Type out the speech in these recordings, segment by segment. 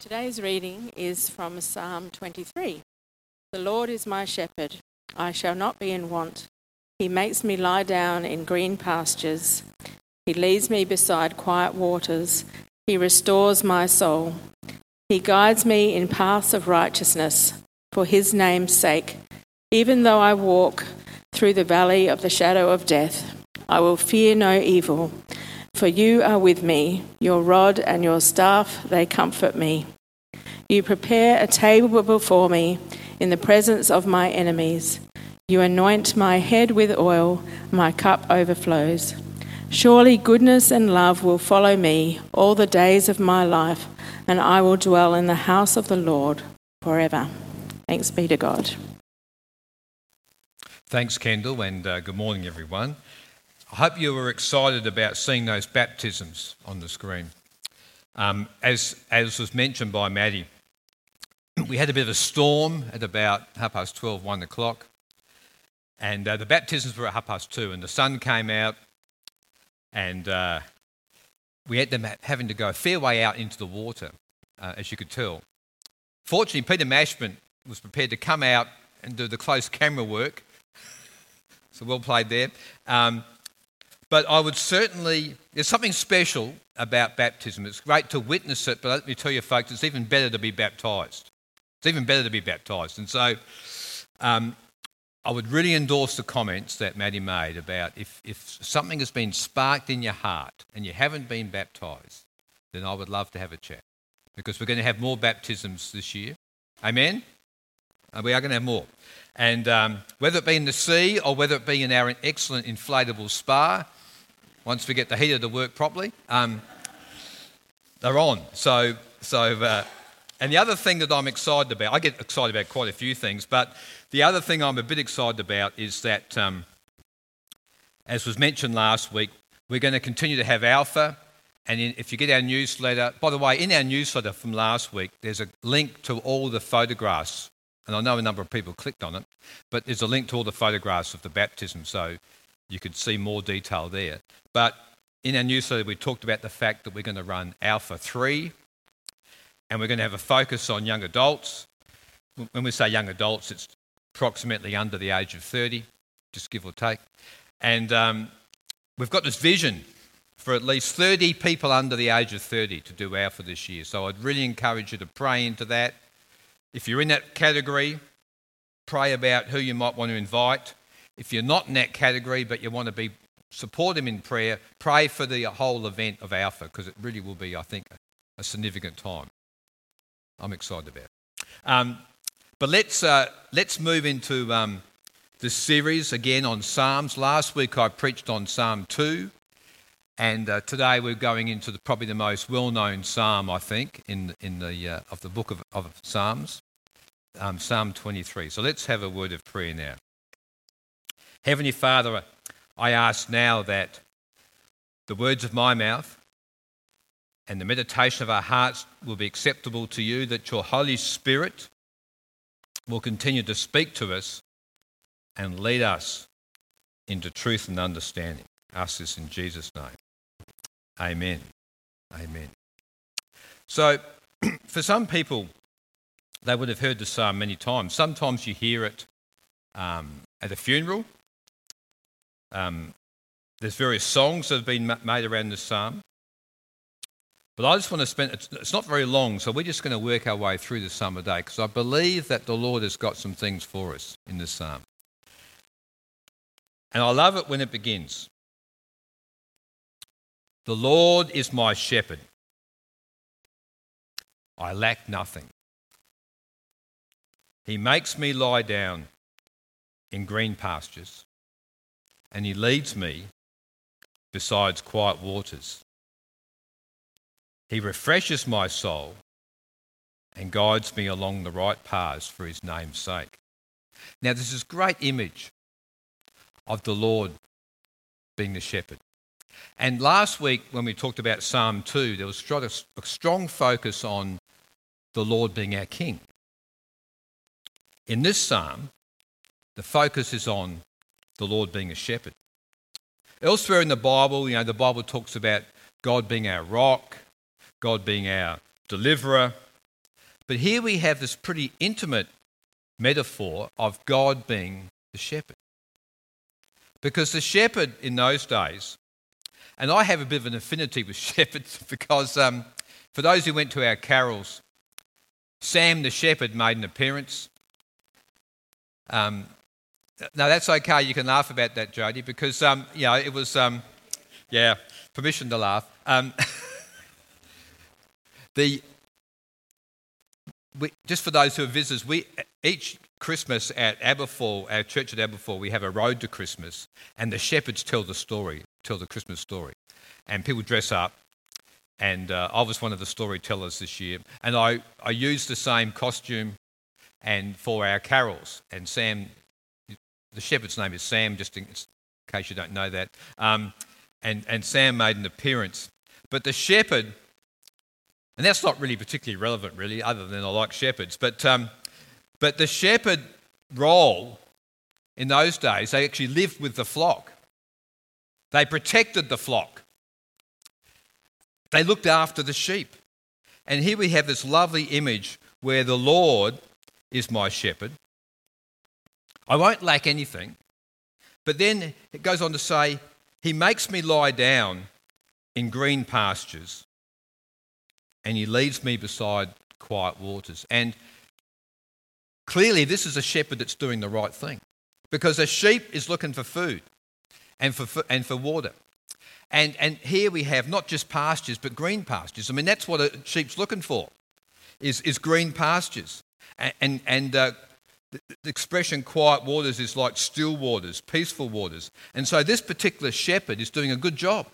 Today's reading is from Psalm 23. The Lord is my shepherd, I shall not be in want. He makes me lie down in green pastures. He leads me beside quiet waters. He restores my soul. He guides me in paths of righteousness for his name's sake. Even though I walk through the valley of the shadow of death, I will fear no evil for you are with me, your rod and your staff, they comfort me. You prepare a table before me in the presence of my enemies. You anoint my head with oil, my cup overflows. Surely goodness and love will follow me all the days of my life, and I will dwell in the house of the Lord forever. Thanks be to God. Thanks, Kendall, and uh, good morning, everyone. I hope you were excited about seeing those baptisms on the screen. Um, as, as was mentioned by Maddie, we had a bit of a storm at about half past 12, 1 o'clock, and uh, the baptisms were at half past 2, and the sun came out, and uh, we had them having to go a fair way out into the water, uh, as you could tell. Fortunately, Peter Mashman was prepared to come out and do the close camera work. So well played there. Um, but I would certainly, there's something special about baptism. It's great to witness it, but let me tell you, folks, it's even better to be baptized. It's even better to be baptized. And so um, I would really endorse the comments that Maddie made about if, if something has been sparked in your heart and you haven't been baptized, then I would love to have a chat because we're going to have more baptisms this year. Amen? We are going to have more. And um, whether it be in the sea or whether it be in our excellent inflatable spa, once we get the heater to work properly, um, they're on. So, so uh, and the other thing that I'm excited about, I get excited about quite a few things, but the other thing I'm a bit excited about is that, um, as was mentioned last week, we're going to continue to have Alpha. And if you get our newsletter, by the way, in our newsletter from last week, there's a link to all the photographs. And I know a number of people clicked on it, but there's a link to all the photographs of the baptism. So you could see more detail there. But in our newsletter, we talked about the fact that we're going to run Alpha 3 and we're going to have a focus on young adults. When we say young adults, it's approximately under the age of 30, just give or take. And um, we've got this vision for at least 30 people under the age of 30 to do Alpha this year. So I'd really encourage you to pray into that. If you're in that category, pray about who you might want to invite. If you're not in that category but you want to be support him in prayer, pray for the whole event of Alpha because it really will be, I think, a significant time. I'm excited about it. Um, but let's, uh, let's move into um, series again on Psalms. Last week I preached on Psalm 2, and uh, today we're going into the, probably the most well known psalm, I think, in, in the, uh, of the book of, of Psalms, um, Psalm 23. So let's have a word of prayer now. Heavenly Father, I ask now that the words of my mouth and the meditation of our hearts will be acceptable to you, that your Holy Spirit will continue to speak to us and lead us into truth and understanding. I ask this in Jesus' name. Amen. Amen. So, for some people, they would have heard the psalm many times. Sometimes you hear it um, at a funeral, um, there's various songs that have been made around this psalm. But I just want to spend, it's, not very long, so we're just going to work our way through this psalm today because I believe that the Lord has got some things for us in this psalm. And I love it when it begins. The Lord is my shepherd. I lack nothing. He makes me lie down in green pastures and he leads me besides quiet waters. He refreshes my soul and guides me along the right paths for his name's sake. Now, there's this great image of the Lord being the shepherd. And last week, when we talked about Psalm 2, there was a strong focus on the Lord being our king. In this psalm, the focus is on the Lord being a shepherd. Elsewhere in the Bible, you know, the Bible talks about God being our rock, God being our deliverer, But here we have this pretty intimate metaphor of God being the shepherd. Because the shepherd in those days, and I have a bit of an affinity with shepherds because um, for those who went to our carols, Sam the shepherd made an appearance. Um, no, that's okay. You can laugh about that, Jody, because um, you know it was. Um, yeah, permission to laugh. Um, the we, just for those who are visitors, we each Christmas at Aberfoyle, our church at Aberfoyle, we have a road to Christmas, and the shepherds tell the story, tell the Christmas story, and people dress up. And uh, I was one of the storytellers this year, and I, I used the same costume and for our carols. And Sam, the shepherd's name is Sam, just in case you don't know that. Um, and, and Sam made an appearance. But the shepherd, and that's not really particularly relevant, really, other than I like shepherds, but, um, but the shepherd role in those days, they actually lived with the flock. They protected the flock. They looked after the sheep. And here we have this lovely image where the Lord is my shepherd. I won't lack anything. But then it goes on to say, he makes me lie down in green pastures, and He leads me beside quiet waters. And clearly, this is a shepherd that's doing the right thing because a sheep is looking for food and for, and for water. And, and here we have not just pastures, but green pastures. I mean, that's what a sheep's looking for, is, is green pastures. And, and, and uh, the, expression quiet waters is like still waters, peaceful waters. And so this particular shepherd is doing a good job.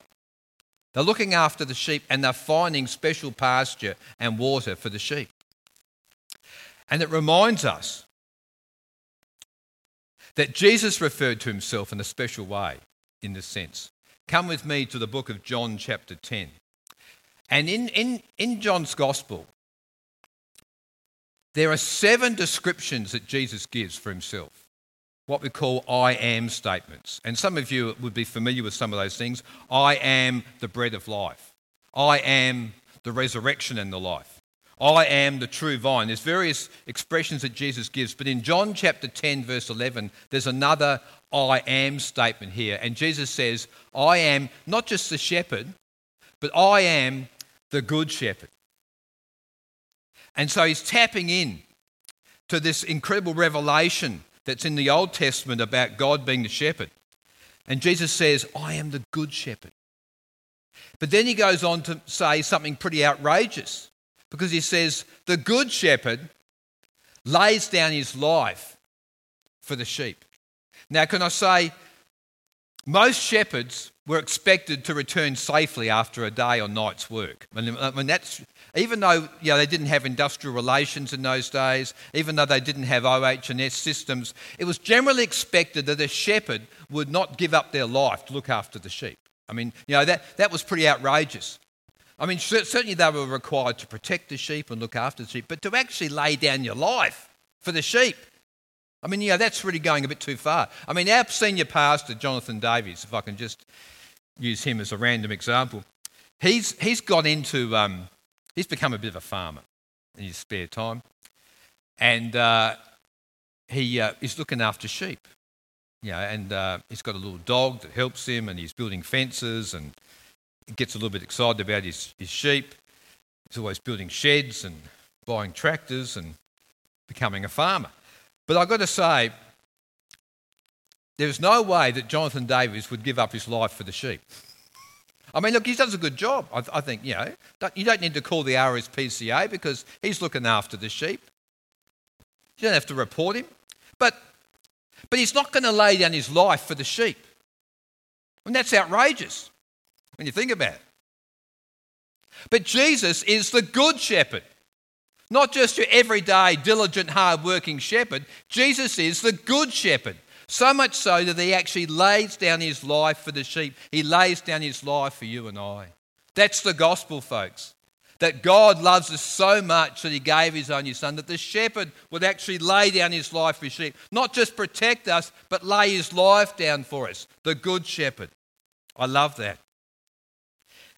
They're looking after the sheep and they're finding special pasture and water for the sheep. And it reminds us that Jesus referred to himself in a special way in this sense. Come with me to the book of John, chapter 10. And in, in, in John's gospel, there are seven descriptions that Jesus gives for himself, what we call I am statements. And some of you would be familiar with some of those things. I am the bread of life. I am the resurrection and the life. I am the true vine. There's various expressions that Jesus gives, but in John chapter 10, verse 11, there's another I am statement here. And Jesus says, I am not just the shepherd, but I am the good shepherd. And so he's tapping in to this incredible revelation that's in the Old Testament about God being the shepherd. And Jesus says, I am the good shepherd. But then he goes on to say something pretty outrageous because he says, The good shepherd lays down his life for the sheep. Now, can I say, most shepherds were expected to return safely after a day or night's work. I mean, that's even though you know, they didn't have industrial relations in those days, even though they didn't have OH&S systems, it was generally expected that a shepherd would not give up their life to look after the sheep. I mean, you know, that, that was pretty outrageous. I mean, certainly they were required to protect the sheep and look after the sheep, but to actually lay down your life for the sheep, I mean, you know, that's really going a bit too far. I mean, our senior pastor, Jonathan Davies, if I can just use him as a random example, he's, he's got into um, He's become a bit of a farmer in his spare time. And uh, he uh, is looking after sheep. You know, and uh, he's got a little dog that helps him, and he's building fences and gets a little bit excited about his, his sheep. He's always building sheds and buying tractors and becoming a farmer. But I've got to say, there's no way that Jonathan Davies would give up his life for the sheep. I mean, look, he does a good job. I, I think, you know, you don't need to call the RSPCA because he's looking after the sheep. You don't have to report him. But, but he's not going to lay down his life for the sheep. And that's outrageous when you think about it. But Jesus is the good shepherd. Not just your everyday, diligent, hard working shepherd. Jesus is the good shepherd. So much so that he actually lays down his life for the sheep. He lays down his life for you and I. That's the gospel, folks. That God loves us so much that he gave his only son, that the shepherd would actually lay down his life for sheep. Not just protect us, but lay his life down for us. The good shepherd. I love that.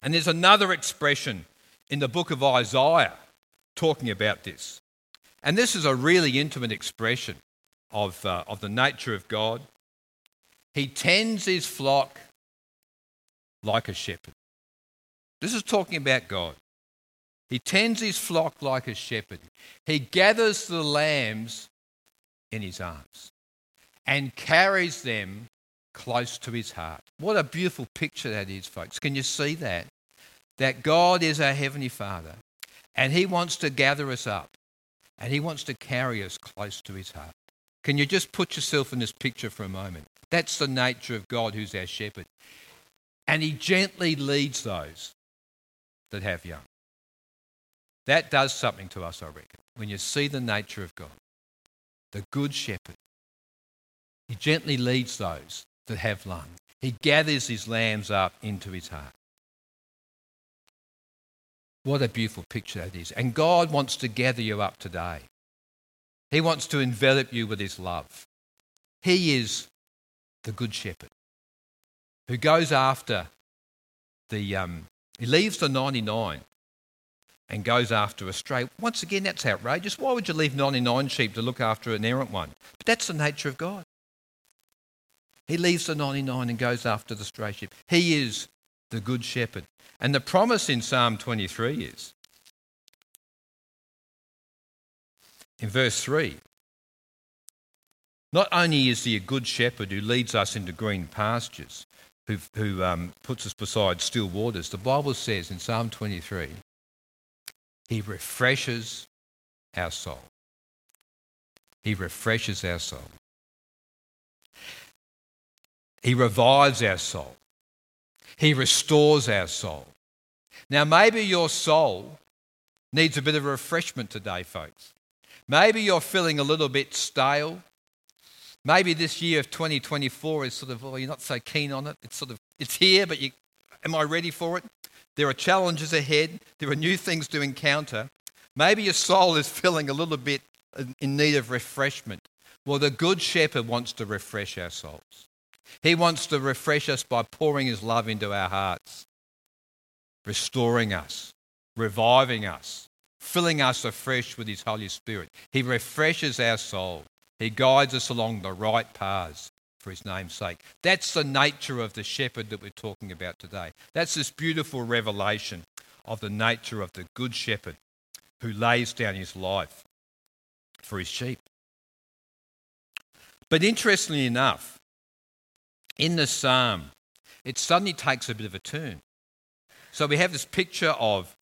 And there's another expression in the book of Isaiah talking about this. And this is a really intimate expression of, uh, of the nature of God. He tends his flock like a shepherd. This is talking about God. He tends his flock like a shepherd. He gathers the lambs in his arms and carries them close to his heart. What a beautiful picture that is, folks. Can you see that? That God is our Heavenly Father and he wants to gather us up and he wants to carry us close to his heart. Can you just put yourself in this picture for a moment? That's the nature of God who's our shepherd. And he gently leads those that have young. That does something to us, I reckon, when you see the nature of God. The good shepherd. He gently leads those that have young. He gathers his lambs up into his heart. What a beautiful picture that is. And God wants to gather you up today. He wants to envelop you with his love. He is the good shepherd who goes after the, um, he leaves the 99 and goes after a stray. Once again, that's outrageous. Why would you leave 99 sheep to look after an errant one? But that's the nature of God. He leaves the 99 and goes after the stray sheep. He is the good shepherd. And the promise in Psalm 23 is in verse 3 not only is he a good shepherd who leads us into green pastures, who, who um, puts us beside still waters, the Bible says in Psalm 23 he refreshes our soul. He refreshes our soul. He revives our soul. He restores our soul. Now, maybe your soul needs a bit of refreshment today, folks. Maybe you're feeling a little bit stale. Maybe this year of 2024 is sort of, oh, you're not so keen on it. It's sort of, it's here, but you, am I ready for it? There are challenges ahead. There are new things to encounter. Maybe your soul is feeling a little bit in need of refreshment. Well, the Good Shepherd wants to refresh our souls. He wants to refresh us by pouring His love into our hearts, restoring us, reviving us, filling us afresh with His Holy Spirit. He refreshes our soul. He guides us along the right paths for His name's sake. That's the nature of the shepherd that we're talking about today. That's this beautiful revelation of the nature of the good shepherd who lays down his life for his sheep. But interestingly enough, in the psalm, it suddenly takes a bit of a turn. So we have this picture of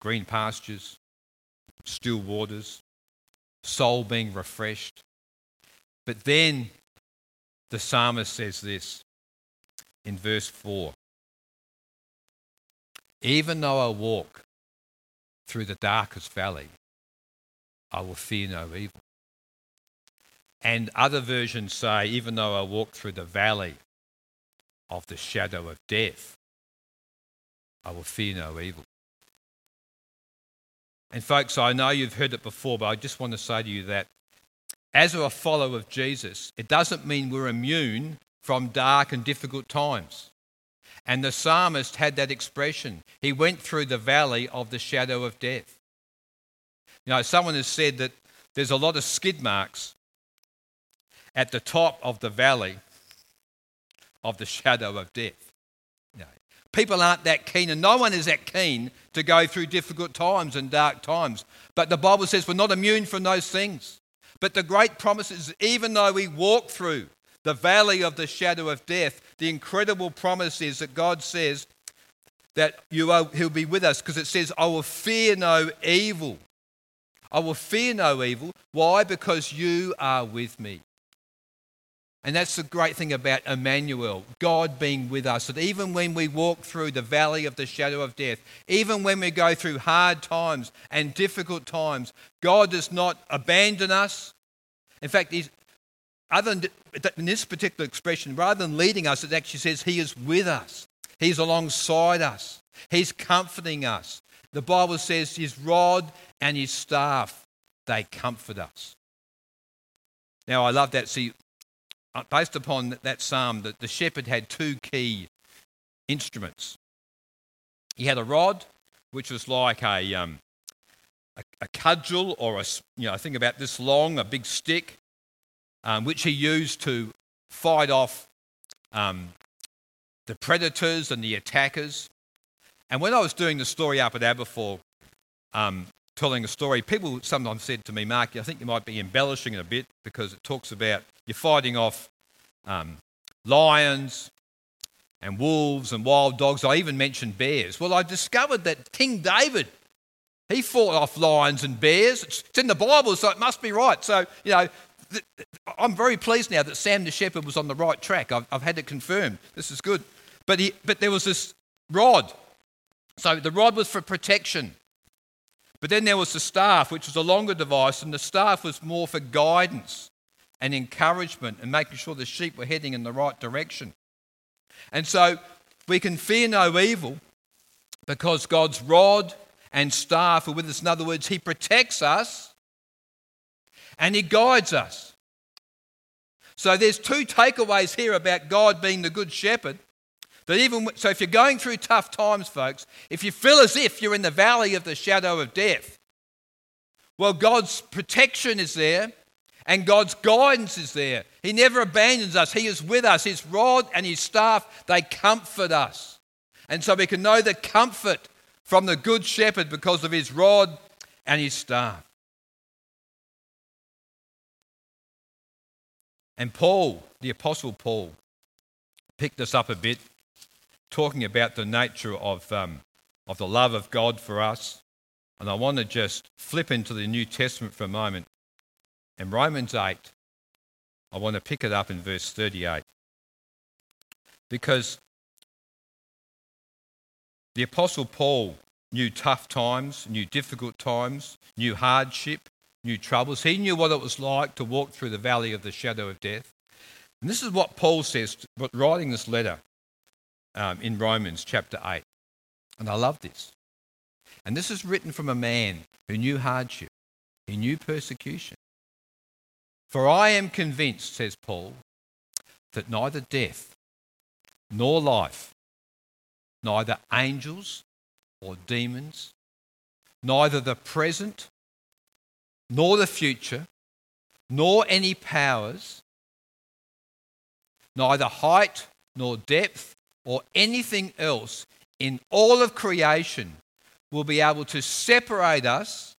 green pastures, still waters, soul being refreshed. But then the psalmist says this in verse 4 Even though I walk through the darkest valley, I will fear no evil. And other versions say, even though I walk through the valley of the shadow of death, I will fear no evil. And, folks, I know you've heard it before, but I just want to say to you that as a follower of Jesus, it doesn't mean we're immune from dark and difficult times. And the psalmist had that expression. He went through the valley of the shadow of death. You know, someone has said that there's a lot of skid marks at the top of the valley of the shadow of death. People aren't that keen, and no one is that keen to go through difficult times and dark times. But the Bible says we're not immune from those things. But the great promise is even though we walk through the valley of the shadow of death, the incredible promise is that God says that you are, He'll be with us because it says, I will fear no evil. I will fear no evil. Why? Because you are with me. And that's the great thing about Emmanuel, God being with us. That even when we walk through the valley of the shadow of death, even when we go through hard times and difficult times, God does not abandon us. In fact, he's, other than in this particular expression, rather than leading us, it actually says He is with us. He's alongside us. He's comforting us. The Bible says His rod and His staff, they comfort us. Now, I love that. See, based upon that psalm, that the shepherd had two key instruments. He had a rod, which was like a, um, a, a cudgel or a, you know, I think about this long, a big stick, um, which he used to fight off um, the predators and the attackers. And when I was doing the story up at Aberfoyle, um, telling a story, people sometimes said to me, Mark, I think you might be embellishing it a bit because it talks about you're fighting off um, lions and wolves and wild dogs. I even mentioned bears. Well, I discovered that King David, he fought off lions and bears. It's, it's in the Bible, so it must be right. So, you know, th- I'm very pleased now that Sam the shepherd was on the right track. I've, I've had it confirmed. This is good. But, he, but there was this rod. So the rod was for protection. But then there was the staff, which was a longer device, and the staff was more for guidance and encouragement and making sure the sheep were heading in the right direction. And so we can fear no evil because God's rod and staff are with us. In other words, He protects us and He guides us. So there's two takeaways here about God being the good shepherd. That even so, if you're going through tough times, folks, if you feel as if you're in the valley of the shadow of death, well, God's protection is there and God's guidance is there. He never abandons us, He is with us. His rod and His staff, they comfort us. And so we can know the comfort from the Good Shepherd because of His rod and His staff. And Paul, the Apostle Paul, picked us up a bit talking about the nature of, um, of the love of God for us. And I want to just flip into the New Testament for a moment. In Romans 8, I want to pick it up in verse 38. Because the Apostle Paul knew tough times, knew difficult times, knew hardship, knew troubles. He knew what it was like to walk through the valley of the shadow of death. And this is what Paul says, but writing this letter um, in Romans chapter 8. And I love this. And this is written from a man who knew hardship, he knew persecution. For I am convinced, says Paul, that neither death nor life, neither angels or demons, neither the present nor the future, nor any powers, neither height nor depth, or anything else in all of creation will be able to separate us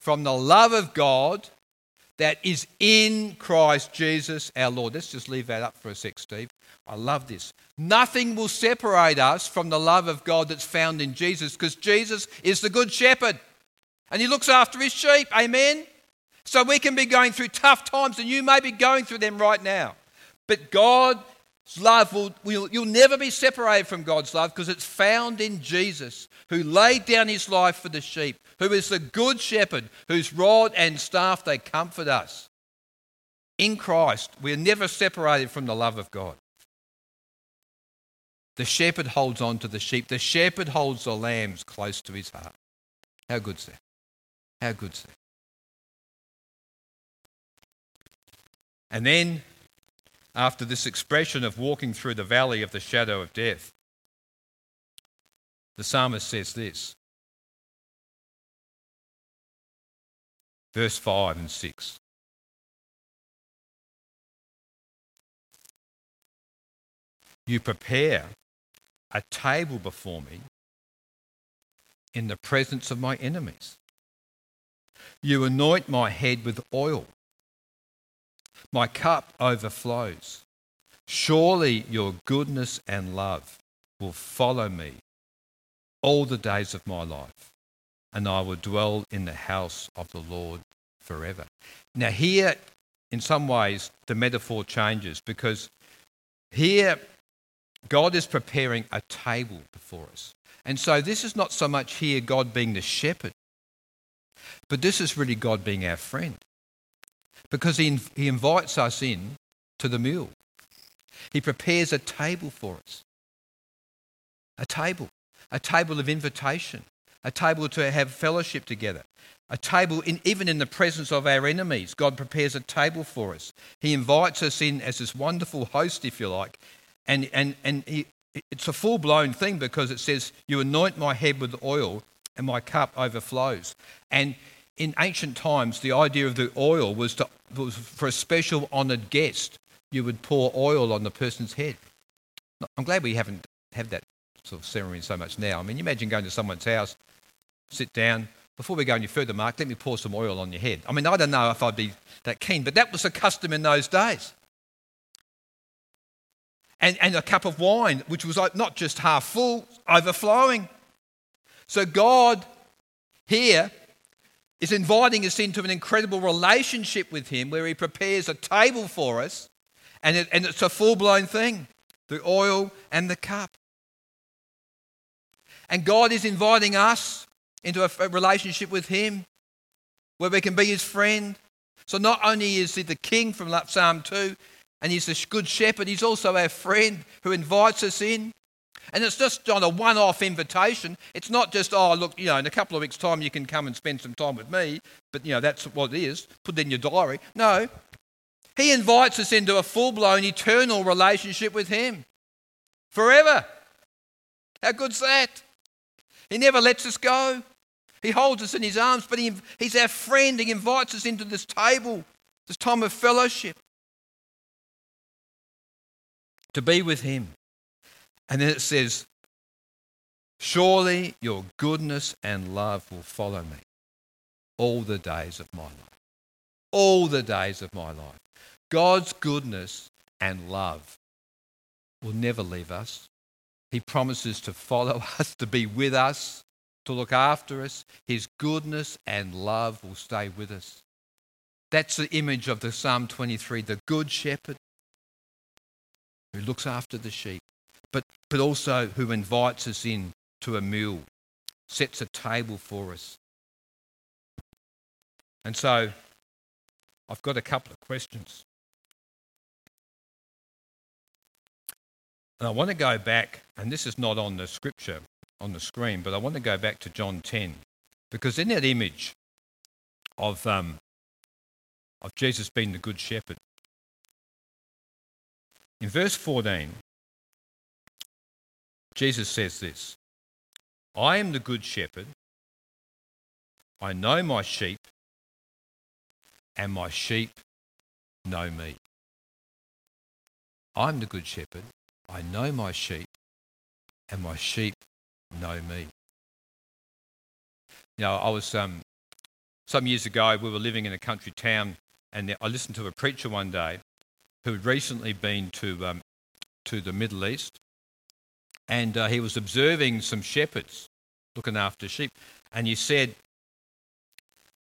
from the love of God that is in Christ Jesus our Lord. Let's just leave that up for a sec, Steve. I love this. Nothing will separate us from the love of God that's found in Jesus because Jesus is the good shepherd and he looks after his sheep. Amen? So we can be going through tough times and you may be going through them right now. But God love will, will you'll never be separated from God's love because it's found in Jesus, who laid down his life for the sheep, who is the good shepherd, whose rod and staff they comfort us. In Christ, we're never separated from the love of God. The shepherd holds on to the sheep. The shepherd holds the lambs close to his heart. How good's that? How good's that? And then after this expression of walking through the valley of the shadow of death. The psalmist says this verse 5 and 6. You prepare a table before me in the presence of my enemies. You anoint my head with oil. My cup overflows. Surely your goodness and love will follow me all the days of my life, and I will dwell in the house of the Lord forever. Now, here, in some ways, the metaphor changes because here God is preparing a table before us. And so, this is not so much here God being the shepherd, but this is really God being our friend because he, he invites us in to the meal. He prepares a table for us. A table. A table of invitation. A table to have fellowship together. A table, in, even in the presence of our enemies. God prepares a table for us. He invites us in as this wonderful host, if you like. And, and, and he, it's a full blown thing because it says, You anoint my head with oil, and my cup overflows. And in ancient times, the idea of the oil was, to, was for a special honoured guest. You would pour oil on the person's head. I'm glad we haven't had that sort of ceremony so much now. I mean, you imagine going to someone's house, sit down. Before we go any further, Mark, let me pour some oil on your head. I mean, I don't know if I'd be that keen, but that was a custom in those days. And, and a cup of wine, which was like not just half full, overflowing. So God here is inviting us into an incredible relationship with Him where He prepares a table for us, and, it, and it's a full blown thing the oil and the cup. And God is inviting us into a, a relationship with Him where we can be His friend. So not only is He the King from Psalm 2, and He's the good shepherd, He's also our friend who invites us in. And it's just on a one off invitation. It's not just, oh, look, you know, in a couple of weeks' time you can come and spend some time with me, but, you know, that's what it is. Put it in your diary. No. He invites us into a full blown eternal relationship with Him forever. How good's that? He never lets us go. He holds us in His arms, but he, He's our friend. He invites us into this table, this time of fellowship, to be with Him. And then it says, Surely your goodness and love will follow me all the days of my life. All the days of my life. God's goodness and love will never leave us. He promises to follow us, to be with us, to look after us. His goodness and love will stay with us. That's the image of the Psalm 23, the good shepherd who looks after the sheep but, but also who invites us in to a meal, sets a table for us. And so I've got a couple of questions. And I want to go back, and this is not on the scripture on the screen, but I want to go back to John 10. Because in that image of, um, of Jesus being the Good Shepherd, in verse 14, Jesus says this I am the good shepherd. I know my sheep, and my sheep know me. I'm the good shepherd. I know my sheep, and my sheep know me. You know, I was um, some years ago. We were living in a country town, and I listened to a preacher one day who had recently been to um, to the Middle East, and uh, he was observing some shepherds looking after sheep. And he said,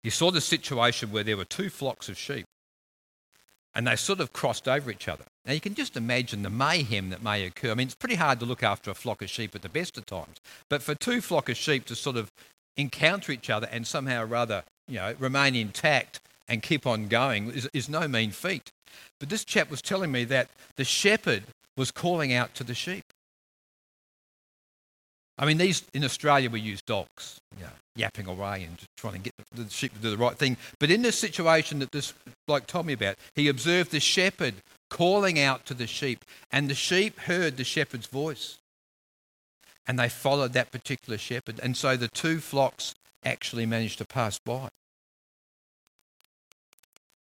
he saw the situation where there were two flocks of sheep and they sort of crossed over each other. Now you can just imagine the mayhem that may occur. I mean, it's pretty hard to look after a flock of sheep at the best of times, but for two flock of sheep to sort of encounter each other and somehow or other, you know, remain intact and keep on going is, is no mean feat. But this chap was telling me that the shepherd was calling out to the sheep. I mean, these in Australia we use dogs, you know, yapping away and trying to get the sheep to do the right thing. But in this situation that this bloke told me about, he observed the shepherd calling out to the sheep, and the sheep heard the shepherd's voice, and they followed that particular shepherd, and so the two flocks actually managed to pass by.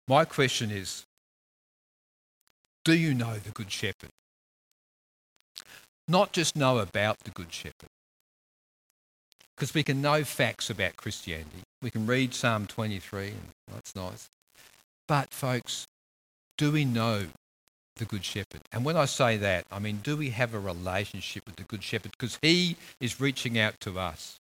My question is, do you know the Good Shepherd? Not just know about the Good Shepherd because we can know facts about Christianity. We can read Psalm 23, and that's nice. But, folks, do we know the Good Shepherd? And when I say that, I mean, do we have a relationship with the Good Shepherd? Because he is reaching out to us.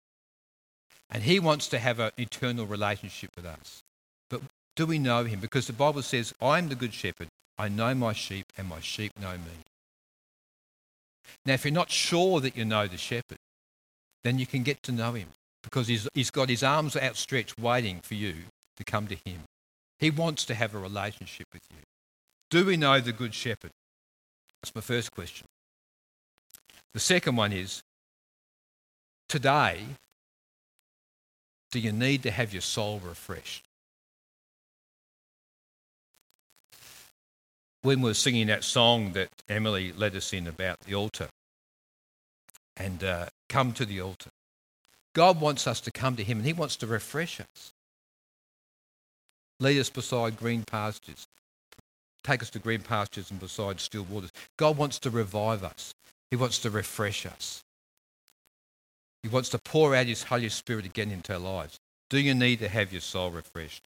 And he wants to have an eternal relationship with us. But do we know him? Because the Bible says, I am the Good Shepherd. I know my sheep, and my sheep know me. Now, if you're not sure that you know the shepherd, then you can get to know him because he's, he's got his arms outstretched waiting for you to come to him. He wants to have a relationship with you. Do we know the Good Shepherd? That's my first question. The second one is today, do you need to have your soul refreshed? When we were singing that song that Emily led us in about the altar, and uh, come to the altar. God wants us to come to Him and He wants to refresh us. Lead us beside green pastures. Take us to green pastures and beside still waters. God wants to revive us. He wants to refresh us. He wants to pour out His Holy Spirit again into our lives. Do you need to have your soul refreshed?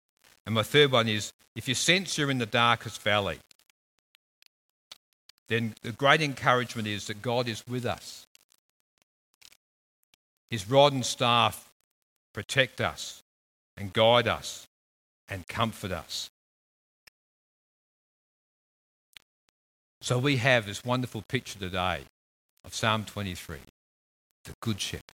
And my third one is if you sense you're in the darkest valley, then the great encouragement is that God is with us. His rod and staff protect us and guide us and comfort us. So we have this wonderful picture today of Psalm 23, the Good Shepherd.